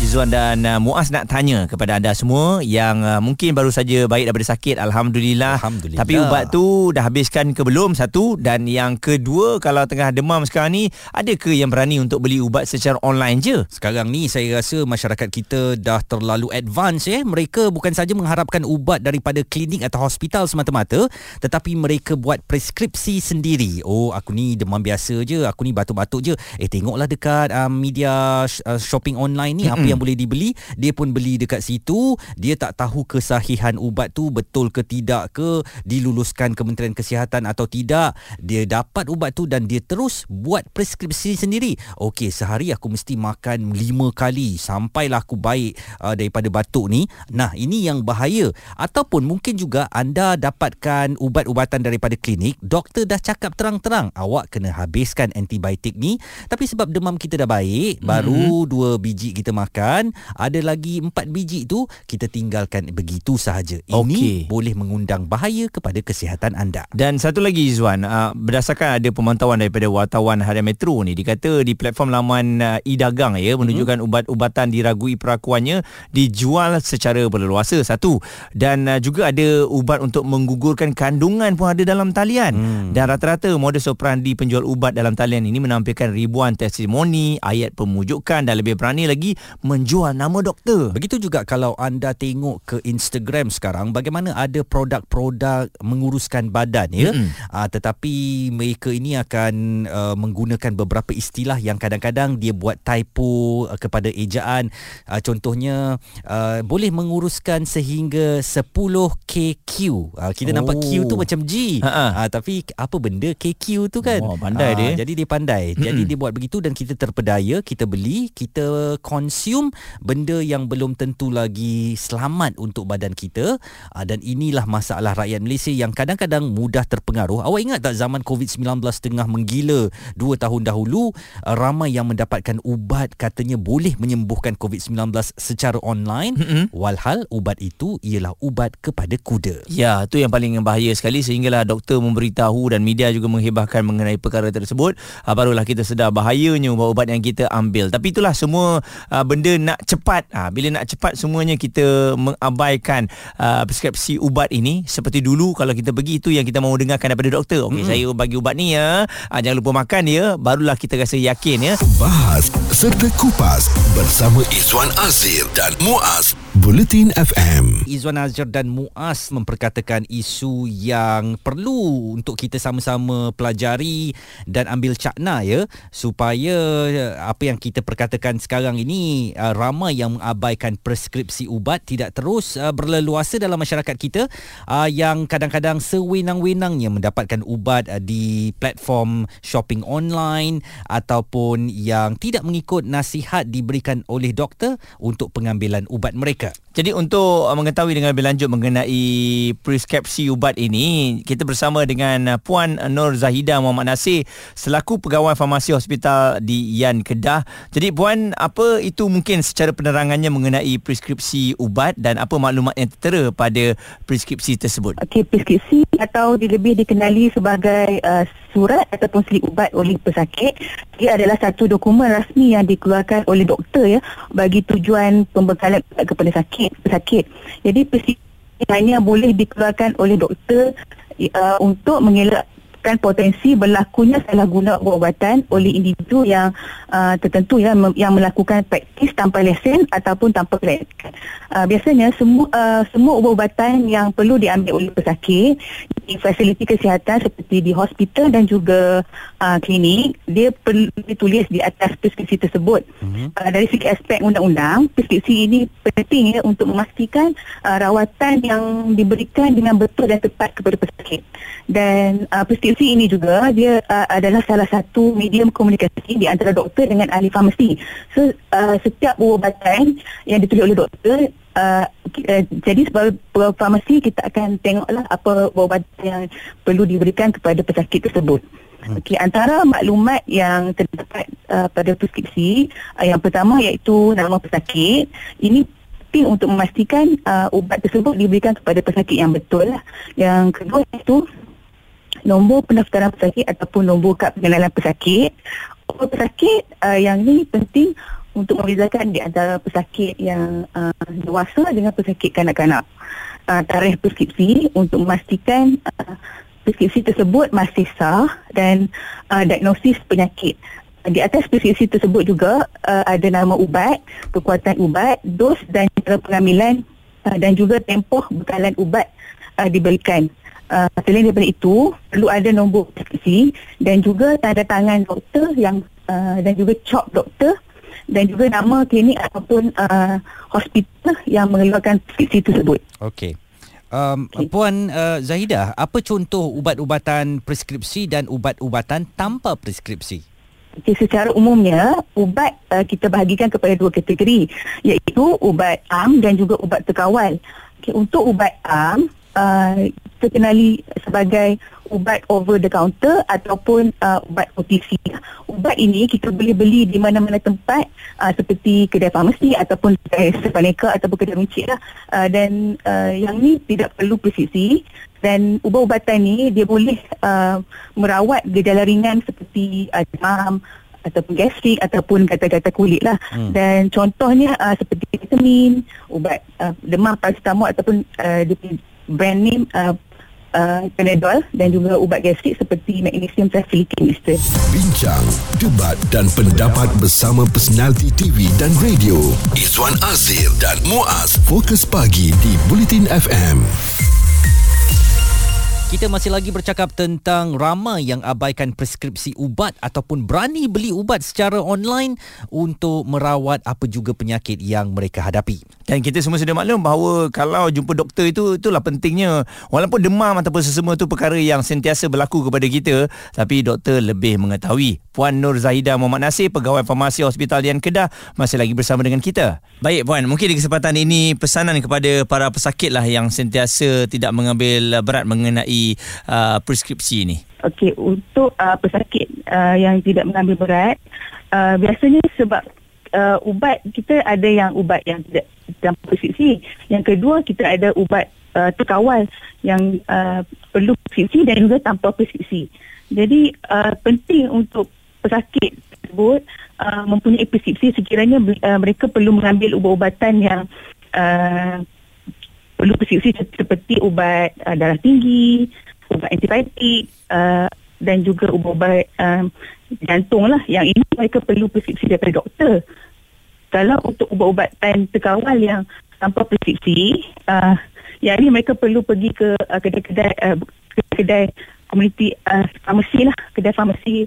Izzuan dan uh, Muaz nak tanya kepada anda semua yang uh, mungkin baru saja baik daripada sakit alhamdulillah. alhamdulillah. Tapi ubat tu dah habiskan ke belum satu dan yang kedua kalau tengah demam sekarang ni ada ke yang berani untuk beli ubat secara online je? Sekarang ni saya rasa masyarakat kita dah terlalu advance eh. Mereka bukan saja mengharapkan ubat daripada klinik atau hospital semata-mata tetapi mereka buat preskripsi sendiri. Oh aku ni demam biasa je, aku ni batuk-batuk je. Eh tengoklah dekat uh, media uh, shopping online ni apa yang boleh dibeli dia pun beli dekat situ. Dia tak tahu kesahihan ubat tu betul ke tidak ke diluluskan Kementerian Kesihatan atau tidak. Dia dapat ubat tu dan dia terus buat preskripsi sendiri. Okey sehari aku mesti makan lima kali sampailah aku baik uh, daripada batuk ni. Nah ini yang bahaya. Ataupun mungkin juga anda dapatkan ubat-ubatan daripada klinik doktor dah cakap terang-terang awak kena habiskan antibiotik ni. Tapi sebab demam kita dah baik mm-hmm. baru dua biji kita makan makan ada lagi empat biji tu kita tinggalkan begitu sahaja ini okay. boleh mengundang bahaya kepada kesihatan anda dan satu lagi Izwan uh, berdasarkan ada pemantauan daripada wartawan Harian Metro ni dikata di platform laman uh, e-dagang ya menunjukkan mm-hmm. ubat-ubatan diragui perakuannya dijual secara berleluasa satu dan uh, juga ada ubat untuk menggugurkan kandungan pun ada dalam talian mm. dan rata-rata modus operandi penjual ubat dalam talian ini menampilkan ribuan testimoni ayat pemujukan dan lebih berani lagi menjual nama doktor. Begitu juga kalau anda tengok ke Instagram sekarang bagaimana ada produk-produk menguruskan badan ya. Mm-hmm. Uh, tetapi mereka ini akan uh, menggunakan beberapa istilah yang kadang-kadang dia buat typo uh, kepada ejaan. Uh, contohnya uh, boleh menguruskan sehingga 10 KQ. Uh, kita oh. nampak Q tu oh. macam G. Uh, tapi apa benda KQ tu kan? Oh, pandai uh, dia. Jadi dia pandai. Mm-hmm. Jadi dia buat begitu dan kita terpedaya, kita beli, kita consume consume benda yang belum tentu lagi selamat untuk badan kita uh, dan inilah masalah rakyat Malaysia yang kadang-kadang mudah terpengaruh. Awak ingat tak zaman COVID-19 tengah menggila 2 tahun dahulu uh, ramai yang mendapatkan ubat katanya boleh menyembuhkan COVID-19 secara online mm-hmm. walhal ubat itu ialah ubat kepada kuda. Ya, itu yang paling bahaya sekali sehinggalah doktor memberitahu dan media juga menghebahkan mengenai perkara tersebut. Uh, barulah kita sedar bahayanya ubat-ubat yang kita ambil. Tapi itulah semua uh, benda bila nak cepat ha, bila nak cepat semuanya kita mengabaikan uh, preskripsi ubat ini. Seperti dulu kalau kita pergi itu yang kita mahu dengarkan daripada doktor. Okey mm-hmm. saya bagi ubat ni ya. Ha, jangan lupa makan ya. Barulah kita rasa yakin ya. Bahas serta kupas bersama Izwan Azir dan Muaz. Bulletin FM Izwan Azir dan Muaz memperkatakan isu yang perlu untuk kita sama-sama pelajari dan ambil cakna ya. Supaya apa yang kita perkatakan sekarang ini uh, ramai yang mengabaikan preskripsi ubat tidak terus uh, berleluasa dalam masyarakat kita uh, yang kadang-kadang sewenang-wenangnya mendapatkan ubat uh, di platform shopping online ataupun yang tidak mengikut nasihat diberikan oleh doktor untuk pengambilan ubat mereka. Jadi untuk uh, mengetahui dengan lebih lanjut mengenai preskripsi ubat ini, kita bersama dengan uh, Puan Nur Zahida Muhammad Nasir selaku pegawai farmasi hospital di Yan Kedah. Jadi Puan, apa itu mungkin secara penerangannya mengenai preskripsi ubat dan apa maklumat yang tertera pada preskripsi tersebut? Okey, preskripsi atau lebih dikenali sebagai uh, surat ataupun slip ubat oleh pesakit dia adalah satu dokumen rasmi yang dikeluarkan oleh doktor ya bagi tujuan pembekalan kepada sakit pesakit jadi hanya boleh dikeluarkan oleh doktor uh, untuk mengelak kan potensi berlakunya salah guna ubat-ubatan oleh individu yang uh, tertentu ya yang melakukan praktis tanpa lesen ataupun tanpa klinikan. Uh, biasanya semua uh, semua ubat-ubatan yang perlu diambil oleh pesakit di fasiliti kesihatan seperti di hospital dan juga uh, klinik dia perlu ditulis di atas preskripsi tersebut. Uh-huh. Uh, dari segi aspek undang-undang, preskripsi ini penting ya untuk memastikan uh, rawatan yang diberikan dengan betul dan tepat kepada pesakit. Dan uh, preskripsi Institusi ini juga dia uh, adalah salah satu medium komunikasi di antara doktor dengan ahli farmasi. So uh, setiap ubat-ubatan yang ditulis oleh doktor uh, uh, jadi sebagai farmasi kita akan tengoklah apa ubat yang perlu diberikan kepada pesakit tersebut. Hmm. Okey, antara maklumat yang terdapat uh, pada preskripsi uh, yang pertama iaitu nama pesakit. Ini penting untuk memastikan uh, ubat tersebut diberikan kepada pesakit yang betul lah. Yang kedua itu nombor pendaftaran pesakit ataupun nombor kad pengenalan pesakit. Nombor pesakit uh, yang ni penting untuk membezakan di antara pesakit yang uh, dewasa dengan pesakit kanak-kanak. Uh, tarikh preskripsi untuk memastikan uh, preskripsi tersebut masih sah dan uh, diagnosis penyakit. Di atas preskripsi tersebut juga uh, ada nama ubat, kekuatan ubat, dos dan cara pengambilan uh, dan juga tempoh bekalan ubat uh, diberikan. Uh, selain daripada itu, perlu ada nombor preskripsi dan juga tanda tangan doktor yang uh, dan juga cop doktor dan juga nama klinik ataupun uh, hospital yang mengeluarkan preskripsi tersebut. Okey. Um, okay. Puan uh, Zahidah, apa contoh ubat-ubatan preskripsi dan ubat-ubatan tanpa preskripsi? Okay, secara umumnya, ubat uh, kita bahagikan kepada dua kategori iaitu ubat am dan juga ubat terkawal. Okay, untuk ubat am, uh, kita kenali sebagai ubat over the counter ataupun uh, ubat OTC. Ubat ini kita boleh beli di mana-mana tempat uh, seperti kedai farmasi ataupun kedai sepaneka ataupun kedai runcit lah. Uh, dan uh, yang ni tidak perlu presisi dan ubat-ubatan ni dia boleh uh, merawat gejala ringan seperti uh, demam ataupun gastrik ataupun kata-kata kulit lah. Hmm. Dan contohnya uh, seperti vitamin, ubat uh, demam paracetamol ataupun uh, brand name uh, uh, Panadol dan juga ubat gastrik seperti magnesium trifilitin mister. Bincang, debat dan pendapat bersama personaliti TV dan radio. Izwan Azir dan Muaz Fokus Pagi di Bulletin FM. Kita masih lagi bercakap tentang ramai yang abaikan preskripsi ubat ataupun berani beli ubat secara online untuk merawat apa juga penyakit yang mereka hadapi. Dan kita semua sudah maklum bahawa kalau jumpa doktor itu itulah pentingnya. Walaupun demam ataupun sesama itu perkara yang sentiasa berlaku kepada kita, tapi doktor lebih mengetahui. Puan Nur Zahida Muhammad Nasir, pegawai farmasi Hospital Dian Kedah masih lagi bersama dengan kita. Baik puan, mungkin di kesempatan ini pesanan kepada para pesakit lah yang sentiasa tidak mengambil berat mengenai uh, preskripsi ini? Okey, untuk uh, pesakit uh, yang tidak mengambil berat, uh, biasanya sebab uh, ubat kita ada yang ubat yang tidak tanpa preskripsi. Yang kedua, kita ada ubat uh, terkawal yang uh, perlu preskripsi dan juga tanpa preskripsi. Jadi, uh, penting untuk pesakit tersebut uh, mempunyai preskripsi sekiranya uh, mereka perlu mengambil ubat-ubatan yang uh, perlu preskripsi seperti ubat uh, darah tinggi, ubat antibiotik uh, dan juga ubat-ubat um, jantung lah. Yang ini mereka perlu preskripsi daripada doktor. Kalau untuk ubat-ubatan terkawal yang tanpa preskripsi, uh, yang ini mereka perlu pergi ke uh, kedai-kedai uh, kedai komuniti uh, farmasi lah, kedai farmasi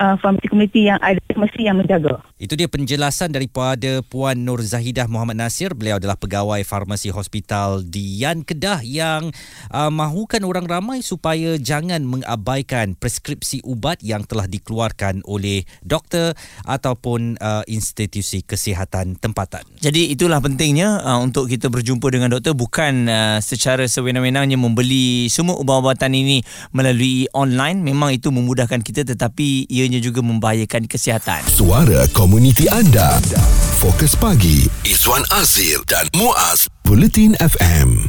uh, farmasi komuniti yang ada farmasi yang menjaga. Itu dia penjelasan daripada Puan Nur Zahidah Muhammad Nasir. Beliau adalah pegawai farmasi hospital di Yan Kedah yang uh, mahukan orang ramai supaya jangan mengabaikan preskripsi ubat yang telah dikeluarkan oleh doktor ataupun uh, institusi kesihatan tempatan. Jadi itulah pentingnya uh, untuk kita berjumpa dengan doktor bukan uh, secara sewenang-wenangnya membeli semua ubat-ubatan ini melalui online. Memang itu memudahkan kita tetapi ianya juga membahayakan kesihatan. Suara komuniti anda. Fokus pagi Izwan Azir dan Muaz Bulletin FM.